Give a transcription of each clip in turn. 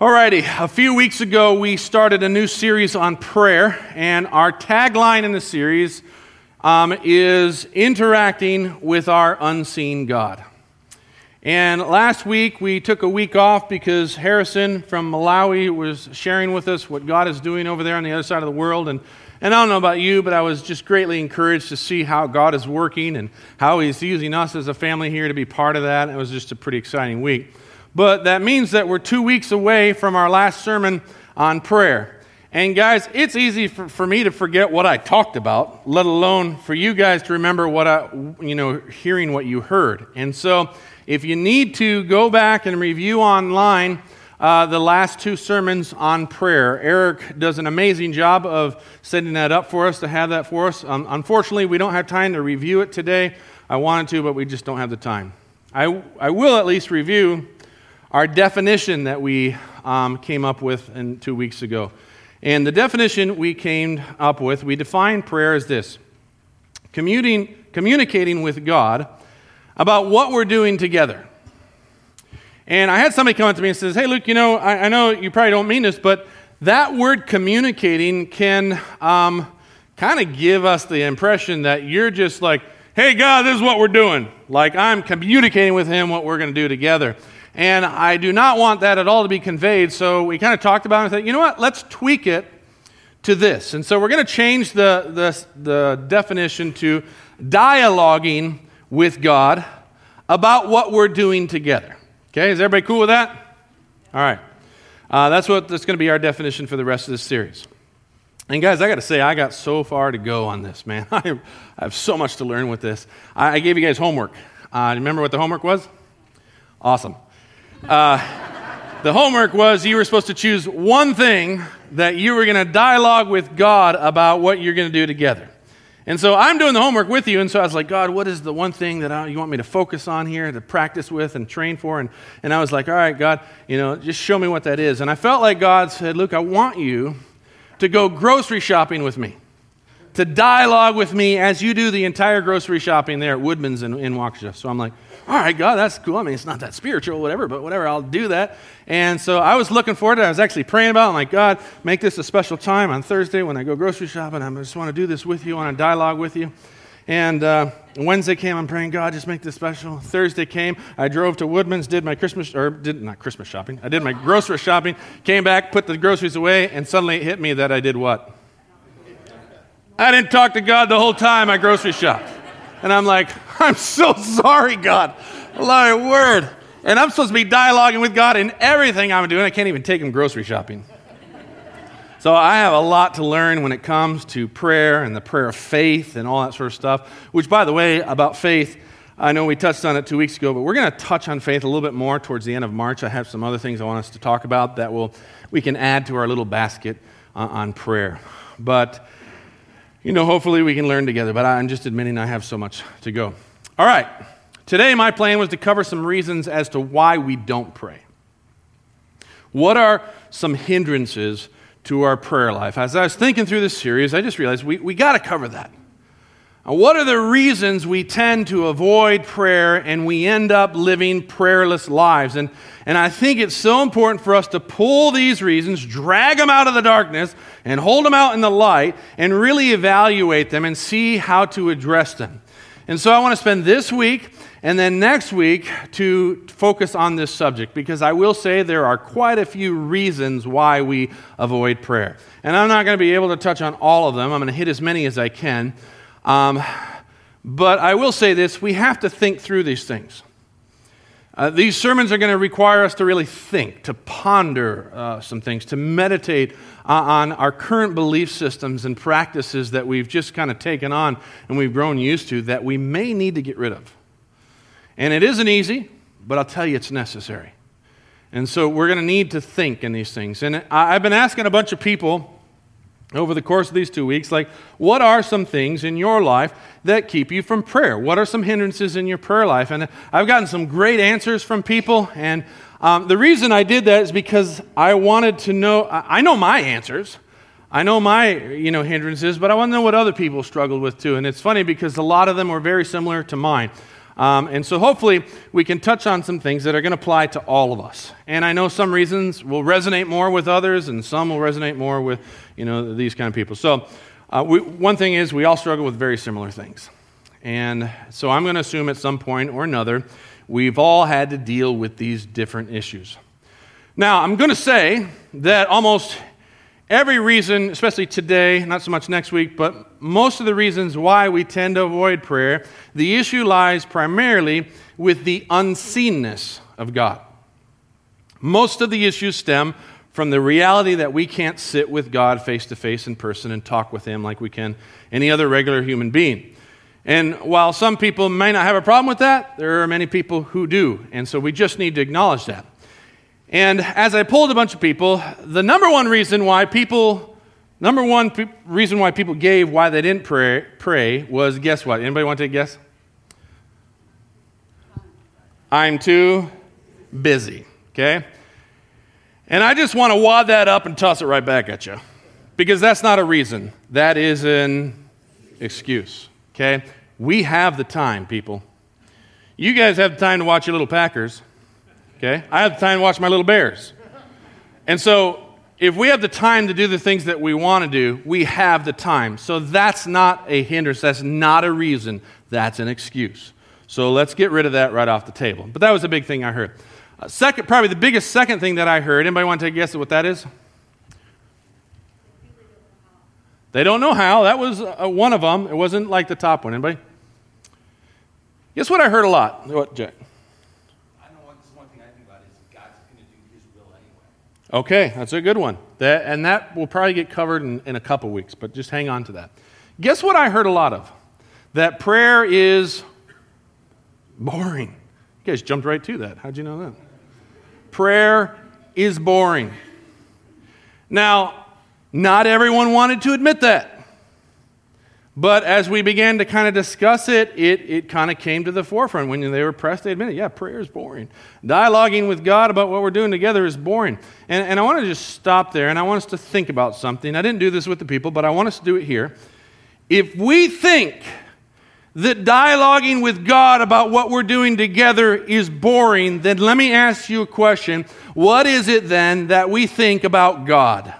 Alrighty, a few weeks ago we started a new series on prayer, and our tagline in the series um, is interacting with our unseen God. And last week we took a week off because Harrison from Malawi was sharing with us what God is doing over there on the other side of the world. And, and I don't know about you, but I was just greatly encouraged to see how God is working and how He's using us as a family here to be part of that. It was just a pretty exciting week. But that means that we're two weeks away from our last sermon on prayer. And guys, it's easy for, for me to forget what I talked about, let alone for you guys to remember what I, you know, hearing what you heard. And so if you need to go back and review online uh, the last two sermons on prayer, Eric does an amazing job of setting that up for us to have that for us. Um, unfortunately, we don't have time to review it today. I wanted to, but we just don't have the time. I, I will at least review our definition that we um, came up with in, two weeks ago. And the definition we came up with, we define prayer as this communicating with God about what we're doing together. And I had somebody come up to me and says, Hey, Luke, you know, I, I know you probably don't mean this, but that word communicating can um, kind of give us the impression that you're just like, Hey, God, this is what we're doing. Like I'm communicating with Him what we're going to do together. And I do not want that at all to be conveyed. So we kind of talked about it and said, you know what, let's tweak it to this. And so we're going to change the, the, the definition to dialoguing with God about what we're doing together. Okay, is everybody cool with that? All right. Uh, that's what that's going to be our definition for the rest of this series. And guys, I got to say, I got so far to go on this, man. I have so much to learn with this. I, gave you guys homework. Uh, remember what the homework was? Awesome. Uh, the homework was you were supposed to choose one thing that you were going to dialogue with God about what you're going to do together. And so I'm doing the homework with you, and so I was like, God, what is the one thing that I, you want me to focus on here, to practice with and train for? And, and I was like, all right, God, you know, just show me what that is. And I felt like God said, Luke, I want you to go grocery shopping with me, to dialogue with me as you do the entire grocery shopping there at Woodman's in, in Waukesha. So I'm like, all right, God, that's cool. I mean, it's not that spiritual, whatever, but whatever, I'll do that. And so I was looking forward to it. I was actually praying about it. I'm like, God, make this a special time on Thursday when I go grocery shopping. I just want to do this with you, I want to dialogue with you. And uh, Wednesday came, I'm praying, God, just make this special. Thursday came, I drove to Woodman's, did my Christmas, or did not Christmas shopping, I did my grocery shopping, came back, put the groceries away, and suddenly it hit me that I did what? I didn't talk to God the whole time I grocery shopped. And I'm like, I'm so sorry, God. My word. And I'm supposed to be dialoguing with God in everything I'm doing. I can't even take him grocery shopping. So I have a lot to learn when it comes to prayer and the prayer of faith and all that sort of stuff. Which, by the way, about faith, I know we touched on it two weeks ago, but we're going to touch on faith a little bit more towards the end of March. I have some other things I want us to talk about that will we can add to our little basket uh, on prayer. But you know, hopefully we can learn together, but I'm just admitting I have so much to go. All right. Today, my plan was to cover some reasons as to why we don't pray. What are some hindrances to our prayer life? As I was thinking through this series, I just realized we, we got to cover that. What are the reasons we tend to avoid prayer and we end up living prayerless lives? And, and I think it's so important for us to pull these reasons, drag them out of the darkness, and hold them out in the light, and really evaluate them and see how to address them. And so I want to spend this week and then next week to focus on this subject because I will say there are quite a few reasons why we avoid prayer. And I'm not going to be able to touch on all of them, I'm going to hit as many as I can. Um, but I will say this we have to think through these things. Uh, these sermons are going to require us to really think, to ponder uh, some things, to meditate uh, on our current belief systems and practices that we've just kind of taken on and we've grown used to that we may need to get rid of. And it isn't easy, but I'll tell you it's necessary. And so we're going to need to think in these things. And I've been asking a bunch of people over the course of these two weeks, like, what are some things in your life that keep you from prayer? What are some hindrances in your prayer life? And I've gotten some great answers from people. And um, the reason I did that is because I wanted to know, I know my answers. I know my, you know, hindrances, but I want to know what other people struggled with too. And it's funny because a lot of them were very similar to mine. Um, and so hopefully we can touch on some things that are going to apply to all of us. And I know some reasons will resonate more with others, and some will resonate more with you know these kind of people. So uh, we, one thing is we all struggle with very similar things. And so I'm going to assume at some point or another we've all had to deal with these different issues. Now I'm going to say that almost every reason, especially today, not so much next week, but most of the reasons why we tend to avoid prayer, the issue lies primarily with the unseenness of God. Most of the issues stem from the reality that we can't sit with God face to face in person and talk with Him like we can any other regular human being. And while some people may not have a problem with that, there are many people who do. And so we just need to acknowledge that. And as I polled a bunch of people, the number one reason why people, number one pe- reason why people gave why they didn't pray, pray was guess what? Anybody want to take a guess? I'm too busy, okay? And I just want to wad that up and toss it right back at you because that's not a reason. That is an excuse, okay? We have the time, people. You guys have the time to watch your little Packers. Okay? I have the time to watch my little bears. And so, if we have the time to do the things that we want to do, we have the time. So, that's not a hindrance. That's not a reason. That's an excuse. So, let's get rid of that right off the table. But that was a big thing I heard. Uh, second, probably the biggest second thing that I heard. Anybody want to take a guess at what that is? They don't know how. That was uh, one of them. It wasn't like the top one. Anybody? Guess what I heard a lot? What, Jack? Okay, that's a good one. That, and that will probably get covered in, in a couple weeks, but just hang on to that. Guess what I heard a lot of? That prayer is boring. You guys jumped right to that. How'd you know that? Prayer is boring. Now, not everyone wanted to admit that. But as we began to kind of discuss it, it, it kind of came to the forefront. When they were pressed, they admitted, yeah, prayer is boring. Dialoguing with God about what we're doing together is boring. And, and I want to just stop there and I want us to think about something. I didn't do this with the people, but I want us to do it here. If we think that dialoguing with God about what we're doing together is boring, then let me ask you a question. What is it then that we think about God?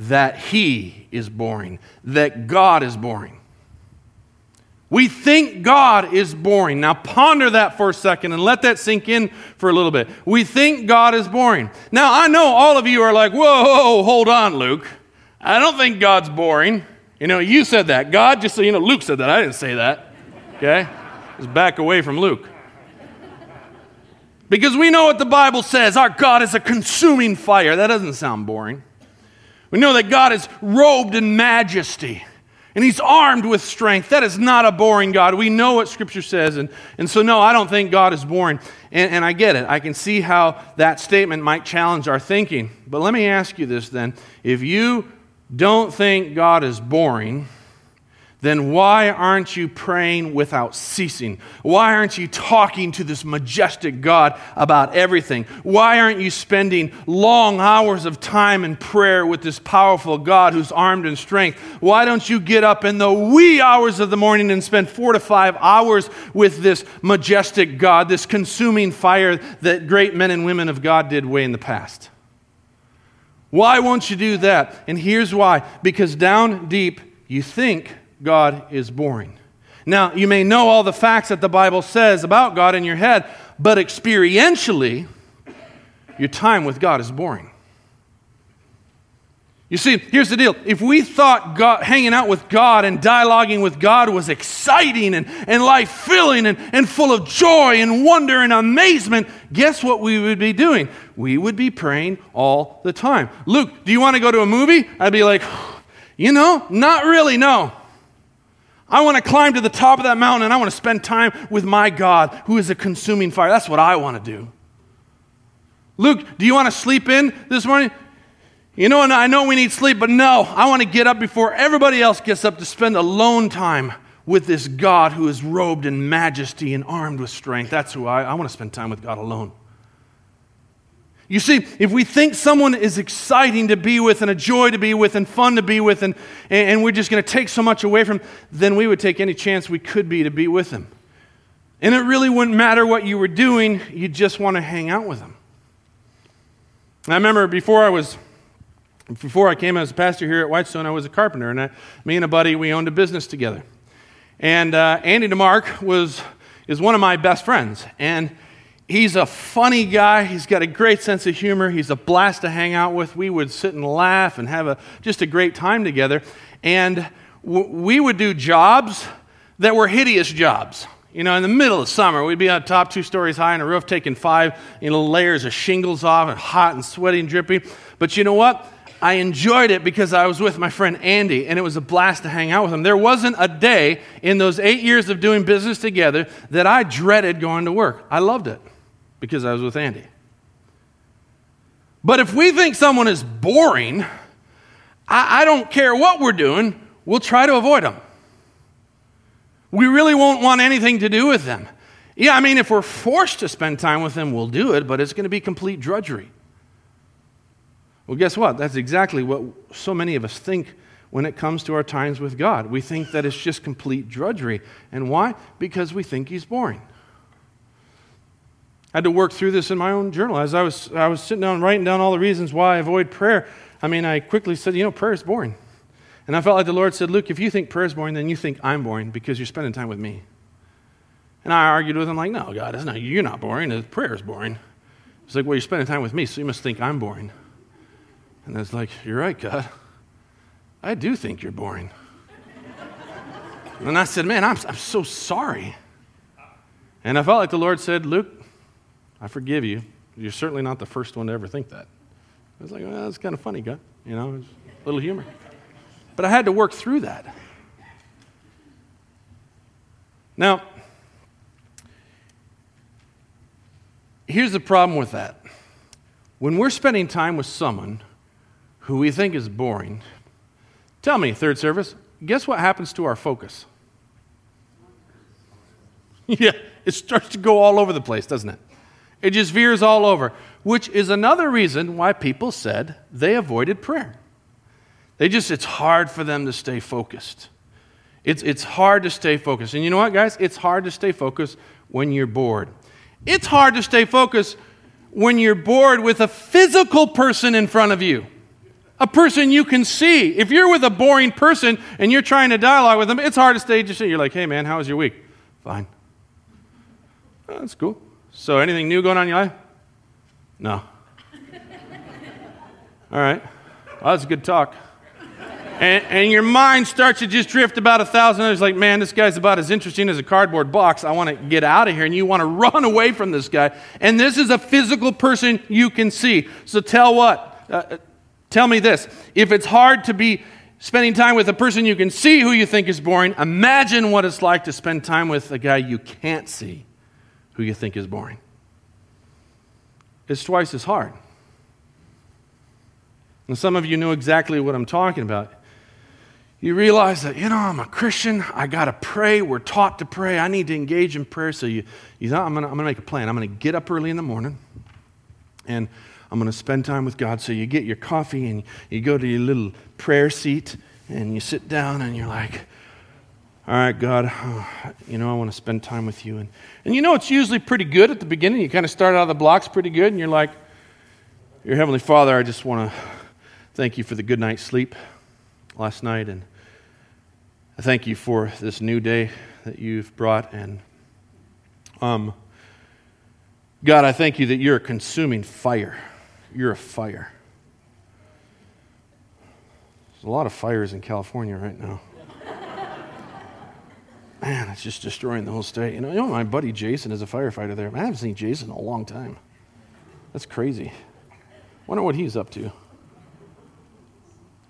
That He is boring, that God is boring. We think God is boring. Now, ponder that for a second and let that sink in for a little bit. We think God is boring. Now, I know all of you are like, whoa, hold on, Luke. I don't think God's boring. You know, you said that. God, just so you know, Luke said that. I didn't say that. Okay? Just back away from Luke. Because we know what the Bible says our God is a consuming fire. That doesn't sound boring. We know that God is robed in majesty and he's armed with strength. That is not a boring God. We know what Scripture says. And, and so, no, I don't think God is boring. And, and I get it. I can see how that statement might challenge our thinking. But let me ask you this then. If you don't think God is boring, then why aren't you praying without ceasing? Why aren't you talking to this majestic God about everything? Why aren't you spending long hours of time in prayer with this powerful God who's armed in strength? Why don't you get up in the wee hours of the morning and spend four to five hours with this majestic God, this consuming fire that great men and women of God did way in the past? Why won't you do that? And here's why because down deep, you think God is boring. Now, you may know all the facts that the Bible says about God in your head, but experientially, your time with God is boring. You see, here's the deal. If we thought God, hanging out with God and dialoguing with God was exciting and, and life filling and, and full of joy and wonder and amazement, guess what we would be doing? We would be praying all the time. Luke, do you want to go to a movie? I'd be like, you know, not really, no. I want to climb to the top of that mountain and I want to spend time with my God who is a consuming fire. That's what I want to do. Luke, do you want to sleep in this morning? You know, I know we need sleep, but no, I want to get up before everybody else gets up to spend alone time with this God who is robed in majesty and armed with strength. That's who I, I want to spend time with God alone. You see, if we think someone is exciting to be with and a joy to be with and fun to be with, and, and we're just going to take so much away from, then we would take any chance we could be to be with them. And it really wouldn't matter what you were doing, you just want to hang out with them. I remember before I was, before I came as a pastor here at Whitestone, I was a carpenter, and I, me and a buddy, we owned a business together. And uh, Andy DeMark was, is one of my best friends. And He's a funny guy. He's got a great sense of humor. He's a blast to hang out with. We would sit and laugh and have a, just a great time together. And w- we would do jobs that were hideous jobs. You know, in the middle of summer, we'd be on top two stories high on a roof taking five you know, layers of shingles off and hot and sweaty and drippy. But you know what? I enjoyed it because I was with my friend Andy, and it was a blast to hang out with him. There wasn't a day in those eight years of doing business together that I dreaded going to work. I loved it because I was with Andy. But if we think someone is boring, I, I don't care what we're doing, we'll try to avoid them. We really won't want anything to do with them. Yeah, I mean, if we're forced to spend time with them, we'll do it, but it's going to be complete drudgery. Well, guess what? That's exactly what so many of us think when it comes to our times with God. We think that it's just complete drudgery. And why? Because we think He's boring. I had to work through this in my own journal. As I was, I was sitting down writing down all the reasons why I avoid prayer, I mean, I quickly said, you know, prayer is boring. And I felt like the Lord said, Luke, if you think prayer is boring, then you think I'm boring because you're spending time with me. And I argued with him, like, no, God, it's not, you're not boring. Prayer is boring. It's like, well, you're spending time with me, so you must think I'm boring. And it's like, you're right, God. I do think you're boring. and I said, man, I'm, I'm so sorry. And I felt like the Lord said, Luke, I forgive you. You're certainly not the first one to ever think that. I was like, well, that's kind of funny, God. You know, it's a little humor. But I had to work through that. Now, here's the problem with that. When we're spending time with someone who we think is boring, tell me, third service, guess what happens to our focus? yeah, it starts to go all over the place, doesn't it? It just veers all over, which is another reason why people said they avoided prayer. They just, it's hard for them to stay focused. It's, it's hard to stay focused. And you know what, guys? It's hard to stay focused when you're bored. It's hard to stay focused when you're bored with a physical person in front of you, a person you can see. If you're with a boring person and you're trying to dialogue with them, it's hard to stay just, you're like, hey, man, how was your week? Fine. Oh, that's cool. So, anything new going on in your life? No. All right. Well, that's a good talk. And, and, your mind starts to just drift about a thousand others like, man, this guy's about as interesting as a cardboard box. I want to get out of here. And you want to run away from this guy. And this is a physical person you can see. So tell what? Uh, uh tell me this. If it's hard to be spending time with a person you can see who you think is boring, imagine what it's like to spend time with a guy you can't see who you think is boring. It's twice as hard. And some of you know exactly what I'm talking about. You realize that, you know, I'm a Christian. I got to pray. We're taught to pray. I need to engage in prayer. So you, you thought, I'm going to make a plan. I'm going to get up early in the morning and I'm going to spend time with God. So you get your coffee and you go to your little prayer seat and you sit down and you're like, all right, God, you know, I want to spend time with you. And, and you know, it's usually pretty good at the beginning. You kind of start out of the blocks pretty good, and you're like, Your Heavenly Father, I just want to thank you for the good night's sleep last night. And I thank you for this new day that you've brought. And um, God, I thank you that you're a consuming fire. You're a fire. There's a lot of fires in California right now man, it's just destroying the whole state. You know, you know, my buddy Jason is a firefighter there. I haven't seen Jason in a long time. That's crazy. Wonder what he's up to.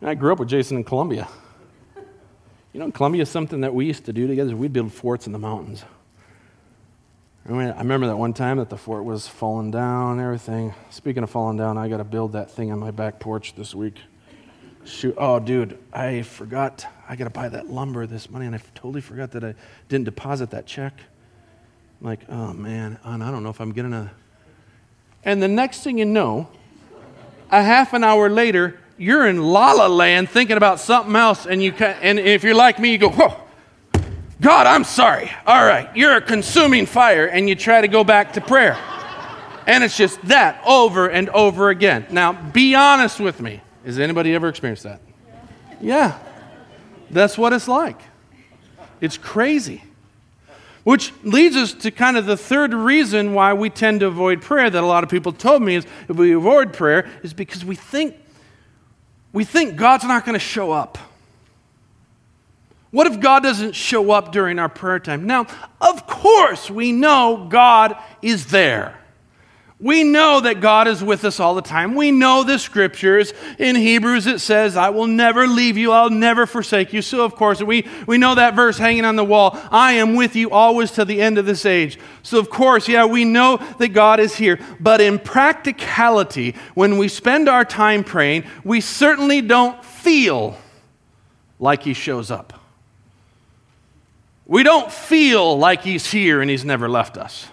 I grew up with Jason in Columbia. You know, Colombia is something that we used to do together. We'd build forts in the mountains. I, mean, I remember that one time that the fort was falling down everything. Speaking of falling down, I got to build that thing on my back porch this week. Shoot, oh, dude, I forgot. I got to buy that lumber this money, and I totally forgot that I didn't deposit that check. I'm like, oh man, I don't know if I'm getting a. And the next thing you know, a half an hour later, you're in la la land thinking about something else. And, you can, and if you're like me, you go, whoa, God, I'm sorry. All right, you're a consuming fire. And you try to go back to prayer. And it's just that over and over again. Now, be honest with me. Has anybody ever experienced that? Yeah. That's what it's like. It's crazy. Which leads us to kind of the third reason why we tend to avoid prayer that a lot of people told me is if we avoid prayer is because we think we think God's not going to show up. What if God doesn't show up during our prayer time? Now, of course, we know God is there. We know that God is with us all the time. We know the scriptures. In Hebrews, it says, I will never leave you, I'll never forsake you. So, of course, we, we know that verse hanging on the wall I am with you always to the end of this age. So, of course, yeah, we know that God is here. But in practicality, when we spend our time praying, we certainly don't feel like He shows up. We don't feel like He's here and He's never left us.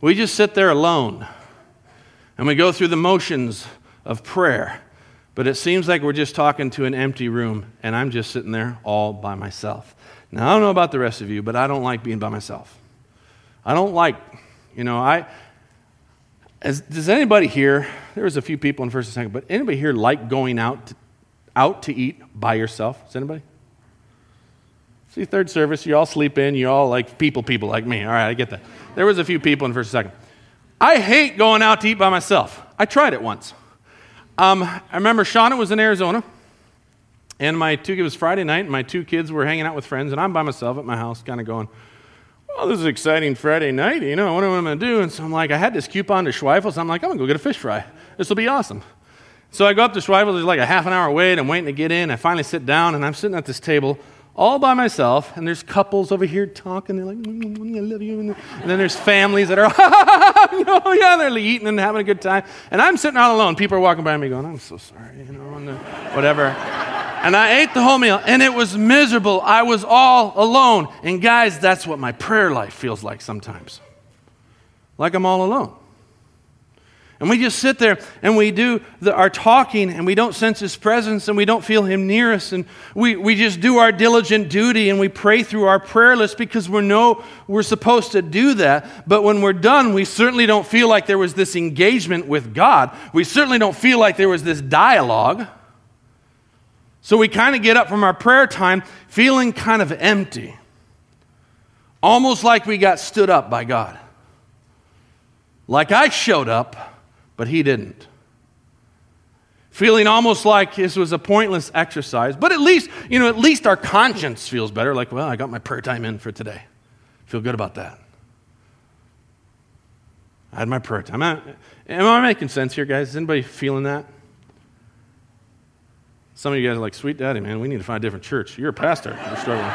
We just sit there alone and we go through the motions of prayer. But it seems like we're just talking to an empty room, and I'm just sitting there all by myself. Now, I don't know about the rest of you, but I don't like being by myself. I don't like, you know, I. As, does anybody here, there was a few people in first and second, but anybody here like going out to, out to eat by yourself? Is anybody? See, third service, you all sleep in, you all like people, people like me. All right, I get that. There was a few people in first and second. I hate going out to eat by myself. I tried it once. Um, I remember Shauna was in Arizona, and my two, it was Friday night, and my two kids were hanging out with friends, and I'm by myself at my house, kind of going, well, this is exciting Friday night. You know, what am I going to do? And so I'm like, I had this coupon to Schweifels. I'm like, I'm going to go get a fish fry. This will be awesome. So I go up to Schweifels. There's like a half an hour wait. I'm waiting to get in. I finally sit down, and I'm sitting at this table all by myself, and there's couples over here talking. They're like, mm, mm, I love you. And then there's families that are, oh, yeah, they're eating and having a good time. And I'm sitting all alone. People are walking by me going, I'm so sorry, you know, and whatever. and I ate the whole meal, and it was miserable. I was all alone. And guys, that's what my prayer life feels like sometimes. Like I'm all alone. And we just sit there and we do the, our talking and we don't sense His presence and we don't feel Him near us. And we, we just do our diligent duty and we pray through our prayer list because we know we're supposed to do that. But when we're done, we certainly don't feel like there was this engagement with God. We certainly don't feel like there was this dialogue. So we kind of get up from our prayer time feeling kind of empty, almost like we got stood up by God. Like I showed up but he didn't. Feeling almost like this was a pointless exercise, but at least, you know, at least our conscience feels better. Like, well, I got my prayer time in for today. Feel good about that. I had my prayer time. Am I, making sense here, guys? Is anybody feeling that? Some of you guys are like, sweet daddy, man, we need to find a different church. You're a pastor. You're struggling.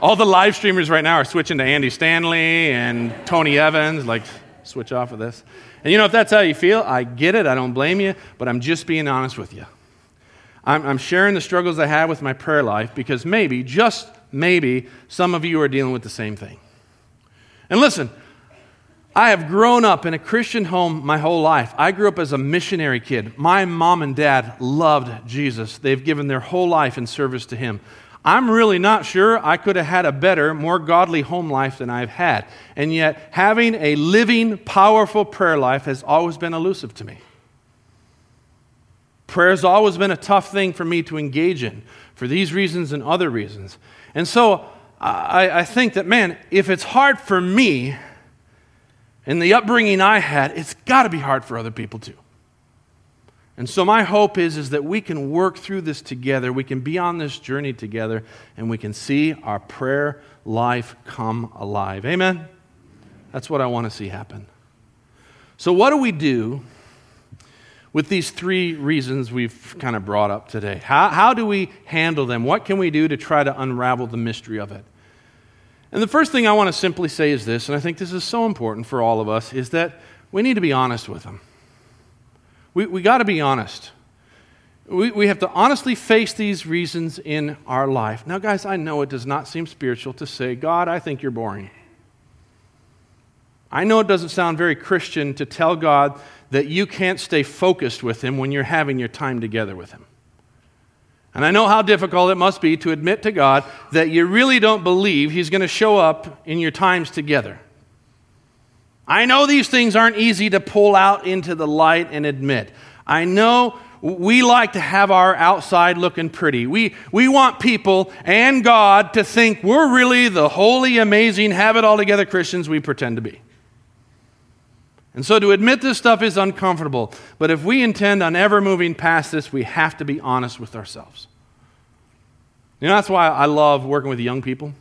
All the live streamers right now are switching to Andy Stanley and Tony Evans. Like, switch off of this. And you know, if that's how you feel, I get it. I don't blame you, but I'm just being honest with you. I'm, I'm sharing the struggles I have with my prayer life because maybe, just maybe, some of you are dealing with the same thing. And listen, I have grown up in a Christian home my whole life. I grew up as a missionary kid. My mom and dad loved Jesus, they've given their whole life in service to Him. I'm really not sure I could have had a better, more godly home life than I've had. And yet, having a living, powerful prayer life has always been elusive to me. Prayer has always been a tough thing for me to engage in for these reasons and other reasons. And so I, I think that, man, if it's hard for me in the upbringing I had, it's got to be hard for other people too. And so my hope is, is that we can work through this together. We can be on this journey together and we can see our prayer life come alive. Amen? That's what I want to see happen. So, what do we do with these three reasons we've kind of brought up today? How, how do we handle them? What can we do to try to unravel the mystery of it? And the first thing I want to simply say is this, and I think this is so important for all of us, is that we need to be honest with them. We, we got to be honest. We, we have to honestly face these reasons in our life. Now, guys, I know it does not seem spiritual to say, God, I think you're boring. I know it doesn't sound very Christian to tell God that you can't stay focused with Him when you're having your time together with Him. And I know how difficult it must be to admit to God that you really don't believe He's going to show up in your times together. I know these things aren't easy to pull out into the light and admit. I know we like to have our outside looking pretty. We, we want people and God to think we're really the holy, amazing, have it all together Christians we pretend to be. And so to admit this stuff is uncomfortable. But if we intend on ever moving past this, we have to be honest with ourselves. You know, that's why I love working with young people.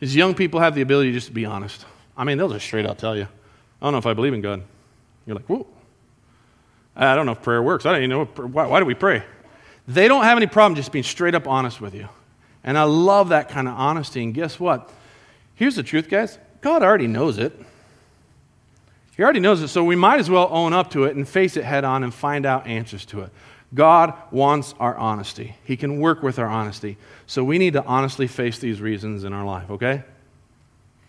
Is young people have the ability just to be honest. I mean, they'll just straight out tell you, I don't know if I believe in God. You're like, whoa. I don't know if prayer works. I don't even know. Why, why do we pray? They don't have any problem just being straight up honest with you. And I love that kind of honesty. And guess what? Here's the truth, guys God already knows it. He already knows it, so we might as well own up to it and face it head on and find out answers to it. God wants our honesty. He can work with our honesty. So we need to honestly face these reasons in our life, okay?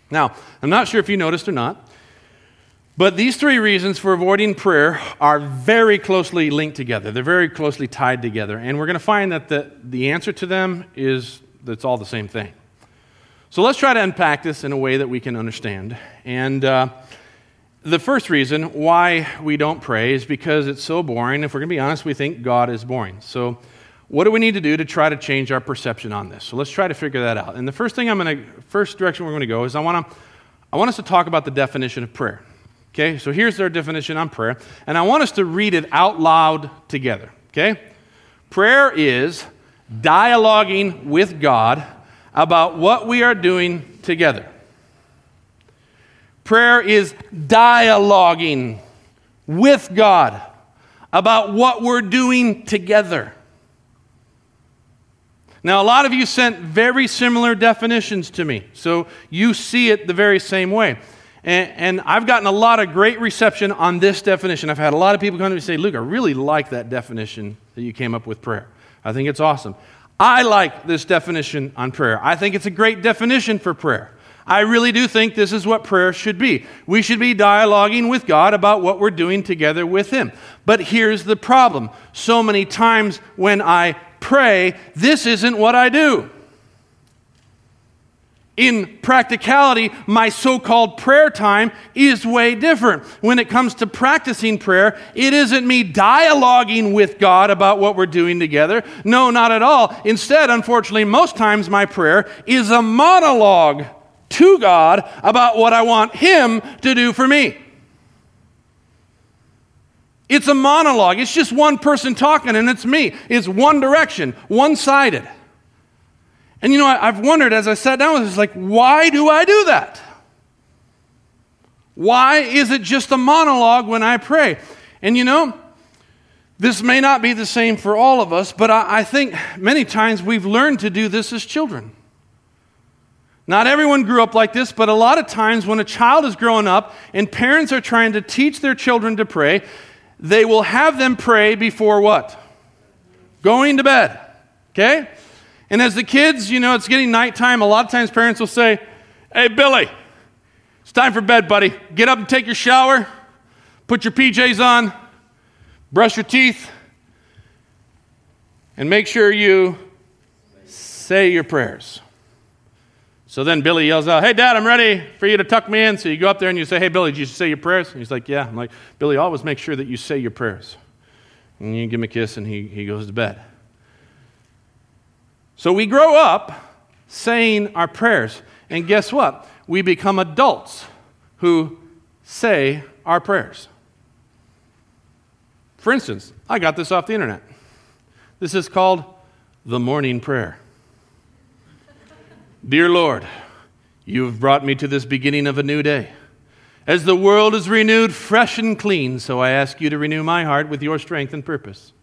Now, I'm not sure if you noticed or not, but these three reasons for avoiding prayer are very closely linked together. They're very closely tied together. And we're going to find that the, the answer to them is that's all the same thing. So let's try to unpack this in a way that we can understand. And uh, the first reason why we don't pray is because it's so boring. If we're going to be honest, we think God is boring. So, what do we need to do to try to change our perception on this? So, let's try to figure that out. And the first thing I'm going to, first direction we're going to go is I want to, I want us to talk about the definition of prayer. Okay, so here's our definition on prayer, and I want us to read it out loud together. Okay, prayer is dialoguing with God about what we are doing together. Prayer is dialoguing with God about what we're doing together. Now, a lot of you sent very similar definitions to me, so you see it the very same way. And, and, I've gotten a lot of great reception on this definition. I've had a lot of people come to me and say, Luke, I really like that definition that you came up with prayer. I think it's awesome. I like this definition on prayer. I think it's a great definition for prayer. I really do think this is what prayer should be. We should be dialoguing with God about what we're doing together with Him. But here's the problem so many times when I pray, this isn't what I do. In practicality, my so called prayer time is way different. When it comes to practicing prayer, it isn't me dialoguing with God about what we're doing together. No, not at all. Instead, unfortunately, most times my prayer is a monologue to God about what I want Him to do for me. It's a monologue. It's just one person talking, and it's me. It's one direction, one sided. And you know, I've wondered as I sat down with this, like, why do I do that? Why is it just a monologue when I pray? And you know, this may not be the same for all of us, but I, I think many times we've learned to do this as children. Not everyone grew up like this, but a lot of times when a child is growing up and parents are trying to teach their children to pray, they will have them pray before what? Going to bed. Okay? And as the kids, you know, it's getting nighttime, a lot of times parents will say, Hey, Billy, it's time for bed, buddy. Get up and take your shower, put your PJs on, brush your teeth, and make sure you say your prayers. So then Billy yells out, Hey, Dad, I'm ready for you to tuck me in. So you go up there and you say, Hey, Billy, did you say your prayers? And he's like, Yeah. I'm like, Billy, always make sure that you say your prayers. And you give him a kiss and he, he goes to bed. So we grow up saying our prayers. And guess what? We become adults who say our prayers. For instance, I got this off the internet. This is called the morning prayer. Dear Lord, you have brought me to this beginning of a new day. As the world is renewed fresh and clean, so I ask you to renew my heart with your strength and purpose.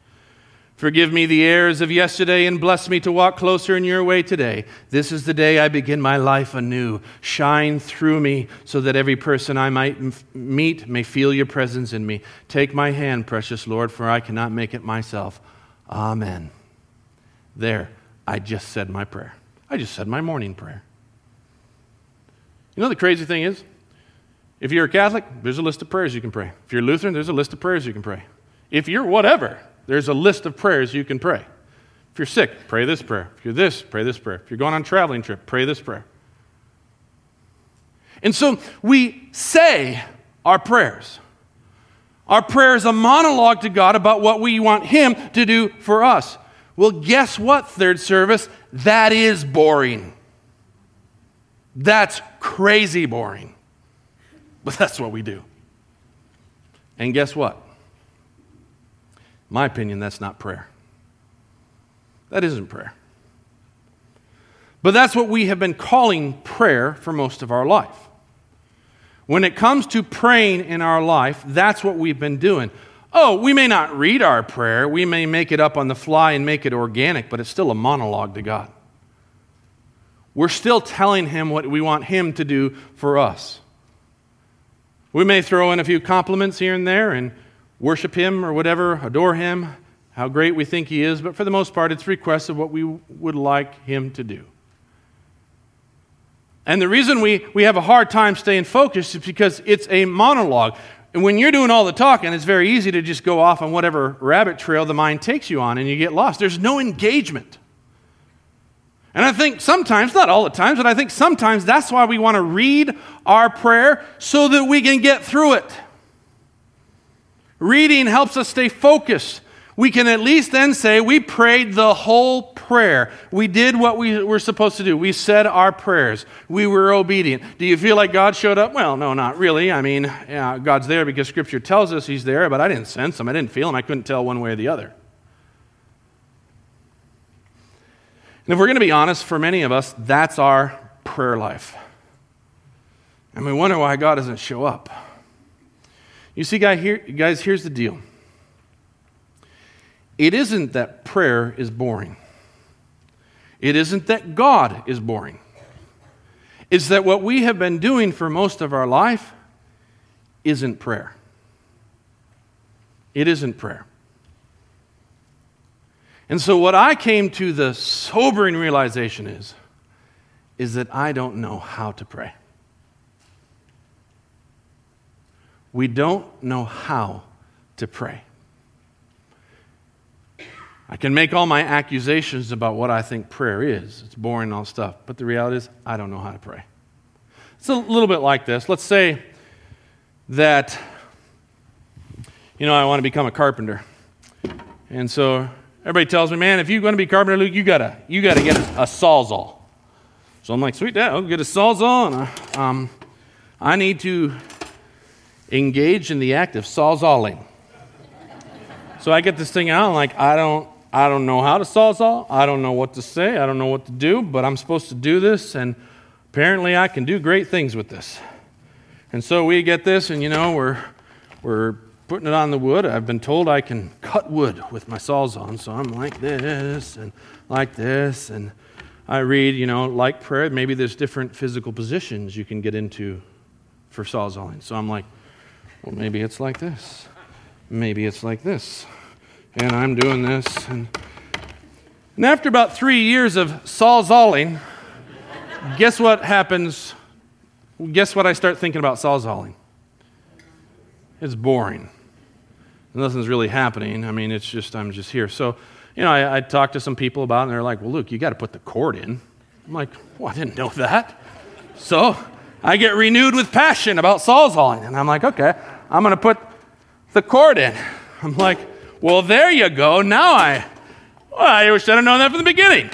Forgive me the errors of yesterday and bless me to walk closer in your way today. This is the day I begin my life anew. Shine through me so that every person I might meet may feel your presence in me. Take my hand, precious Lord, for I cannot make it myself. Amen. There, I just said my prayer. I just said my morning prayer. You know the crazy thing is? If you're a Catholic, there's a list of prayers you can pray. If you're Lutheran, there's a list of prayers you can pray. If you're whatever, there's a list of prayers you can pray. If you're sick, pray this prayer. If you're this, pray this prayer. If you're going on a traveling trip, pray this prayer. And so we say our prayers. Our prayer is a monologue to God about what we want Him to do for us. Well, guess what, third service? That is boring. That's crazy boring. But that's what we do. And guess what? My opinion, that's not prayer. That isn't prayer. But that's what we have been calling prayer for most of our life. When it comes to praying in our life, that's what we've been doing. Oh, we may not read our prayer, we may make it up on the fly and make it organic, but it's still a monologue to God. We're still telling Him what we want Him to do for us. We may throw in a few compliments here and there and worship Him or whatever, adore Him, how great we think He is, but for the most part, it's requests of what we would like Him to do. And the reason we, we have a hard time staying focused is because it's a monologue. And when you're doing all the talking, it's very easy to just go off on whatever rabbit trail the mind takes you on and you get lost. There's no engagement. And I think sometimes, not all the times, but I think sometimes that's why we want to read our prayer so that we can get through it. Reading helps us stay focused. We can at least then say we prayed the whole prayer. We did what we were supposed to do. We said our prayers. We were obedient. Do you feel like God showed up? Well, no, not really. I mean, yeah, God's there because Scripture tells us He's there, but I didn't sense Him. I didn't feel Him. I couldn't tell one way or the other. And if we're going to be honest, for many of us, that's our prayer life. And we wonder why God doesn't show up. You see, guys, here's the deal it isn't that prayer is boring, it isn't that God is boring. It's that what we have been doing for most of our life isn't prayer. It isn't prayer. And so, what I came to the sobering realization is, is that I don't know how to pray. We don't know how to pray. I can make all my accusations about what I think prayer is. It's boring and all stuff. But the reality is, I don't know how to pray. It's a little bit like this. Let's say that, you know, I want to become a carpenter. And so everybody tells me, man, if you're going to be a carpenter, Luke, you got to you gotta get a, a sawzall. So I'm like, sweet, dad, I'll get a sawzall. And I, um, I need to engage in the act of sawzalling. So I get this thing out, and like, I don't, I don't know how to sawzall. I don't know what to say. I don't know what to do, but I'm supposed to do this, and apparently I can do great things with this. And so we get this, and you know, we're, we're putting it on the wood. I've been told I can cut wood with my sawzall, so I'm like this and like this, and I read, you know, like prayer, maybe there's different physical positions you can get into for sawzalling. So I'm like, well, maybe it's like this. Maybe it's like this and I'm doing this. And, and after about three years of sawzalling, guess what happens? Guess what I start thinking about sawzalling? It's boring. Nothing's really happening. I mean, it's just, I'm just here. So, you know, I, I talked to some people about it, and they're like, well, look, you got to put the cord in. I'm like, well, I didn't know that. So I get renewed with passion about sawzalling. And I'm like, okay, I'm going to put the cord in. I'm like, well, there you go. Now I, well, I wish I'd have known that from the beginning.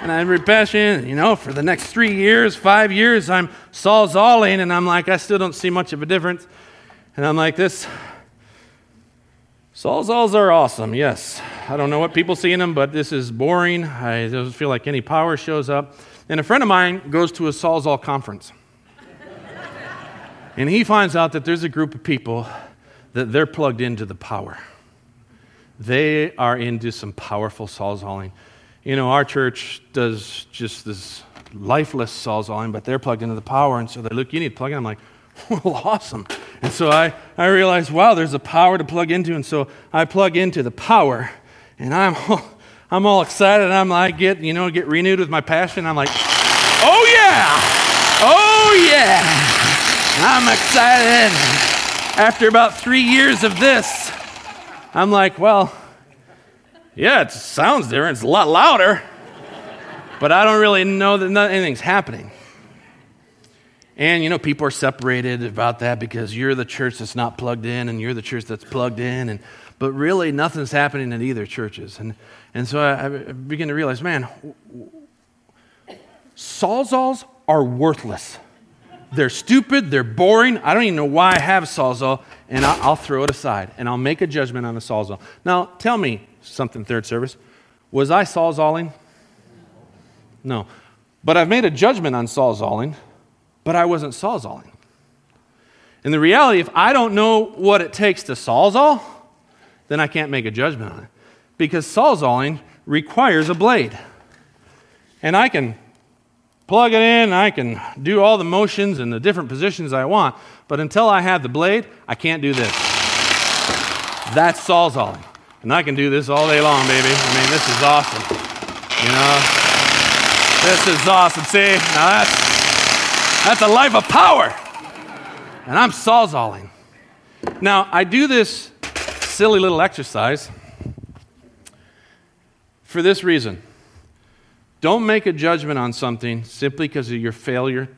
And I'm repassion, you know, for the next three years, five years, I'm sawzalling, and I'm like, I still don't see much of a difference. And I'm like, this, sawzalls are awesome, yes. I don't know what people see in them, but this is boring. I don't feel like any power shows up. And a friend of mine goes to a sawzall conference. and he finds out that there's a group of people that they're plugged into the power. They are into some powerful sawzalling. You know, our church does just this lifeless sawzalling, but they're plugged into the power. And so they look, you need to plug in. I'm like, well, awesome. And so I, I realized, wow, there's a power to plug into. And so I plug into the power, and I'm I'm all excited. I'm like, get, you know, get renewed with my passion. I'm like, oh, yeah. Oh, yeah. I'm excited. After about three years of this, I'm like, well, yeah, it sounds different. It's a lot louder, but I don't really know that anything's happening. And, you know, people are separated about that because you're the church that's not plugged in and you're the church that's plugged in. And, but really, nothing's happening at either churches. And, and so I, I begin to realize, man, Sawzalls are worthless. They're stupid, they're boring. I don't even know why I have a Sawzall, and I'll, I'll throw it aside and I'll make a judgment on a Sawzall. Now, tell me something, third service. Was I Sawzalling? No. But I've made a judgment on Sawzalling, but I wasn't Sawzalling. And the reality, if I don't know what it takes to Sawzall, then I can't make a judgment on it. Because Sawzalling requires a blade. And I can plug it in, I can do all the motions and the different positions I want, but until I have the blade, I can't do this. That's sawzalling. And I can do this all day long, baby. I mean, this is awesome. You know? This is awesome. See? Now that's that's a life of power. And I'm sawzalling. Now, I do this silly little exercise for this reason. Don't make a judgment on something simply because of your failure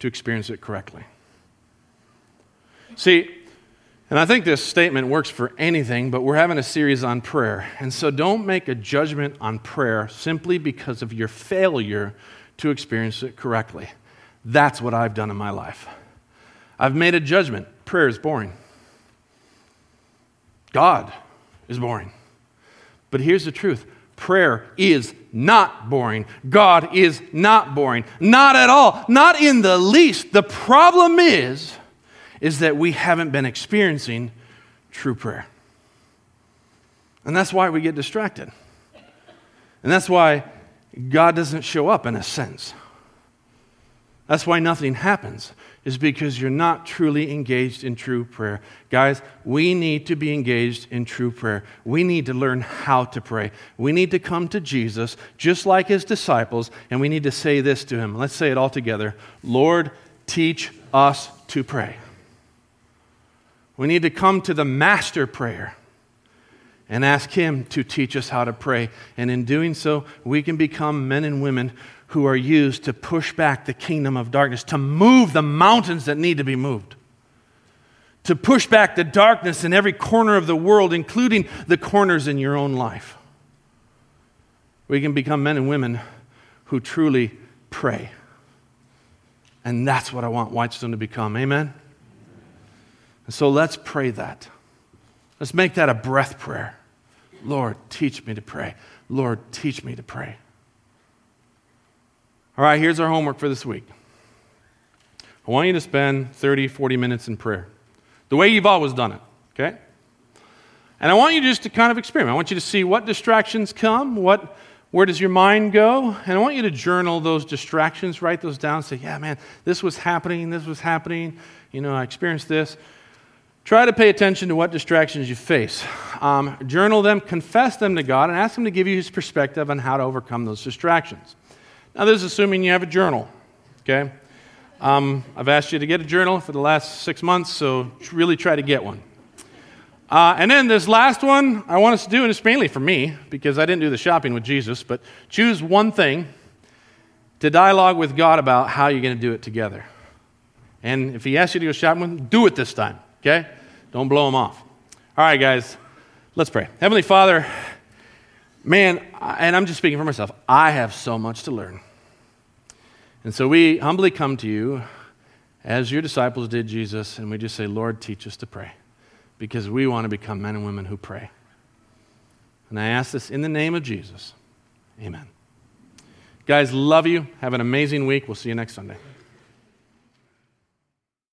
to experience it correctly. See, and I think this statement works for anything, but we're having a series on prayer. And so don't make a judgment on prayer simply because of your failure to experience it correctly. That's what I've done in my life. I've made a judgment. Prayer is boring. God is boring. But here's the truth prayer is not boring. God is not boring. Not at all. Not in the least. The problem is is that we haven't been experiencing true prayer. And that's why we get distracted. And that's why God doesn't show up in a sense. That's why nothing happens is because you're not truly engaged in true prayer. Guys, we need to be engaged in true prayer. We need to learn how to pray. We need to come to Jesus just like his disciples, and we need to say this to him. Let's say it all together Lord, teach us to pray. We need to come to the master prayer and ask Him to teach us how to pray. And in doing so, we can become men and women who are used to push back the kingdom of darkness, to move the mountains that need to be moved, to push back the darkness in every corner of the world, including the corners in your own life. We can become men and women who truly pray. And that's what I want Whitestone to become. Amen? And so let's pray that. Let's make that a breath prayer. Lord, teach me to pray. Lord, teach me to pray. All right, here's our homework for this week. I want you to spend 30, 40 minutes in prayer, the way you've always done it, okay? And I want you just to kind of experiment. I want you to see what distractions come, what, where does your mind go? And I want you to journal those distractions, write those down, say, yeah, man, this was happening, this was happening, you know, I experienced this. Try to pay attention to what distractions you face. Um, journal them, confess them to God, and ask Him to give you His perspective on how to overcome those distractions. Now, this is assuming you have a journal, okay? Um, I've asked you to get a journal for the last six months, so really try to get one. Uh, and then this last one I want us to do, and it's mainly for me because I didn't do the shopping with Jesus, but choose one thing to dialogue with God about how you're going to do it together. And if He asks you to go shopping, with Him, do it this time, okay? Don't blow Him off. All right, guys, let's pray. Heavenly Father, Man, and I'm just speaking for myself, I have so much to learn. And so we humbly come to you as your disciples did Jesus, and we just say, Lord, teach us to pray because we want to become men and women who pray. And I ask this in the name of Jesus. Amen. Guys, love you. Have an amazing week. We'll see you next Sunday.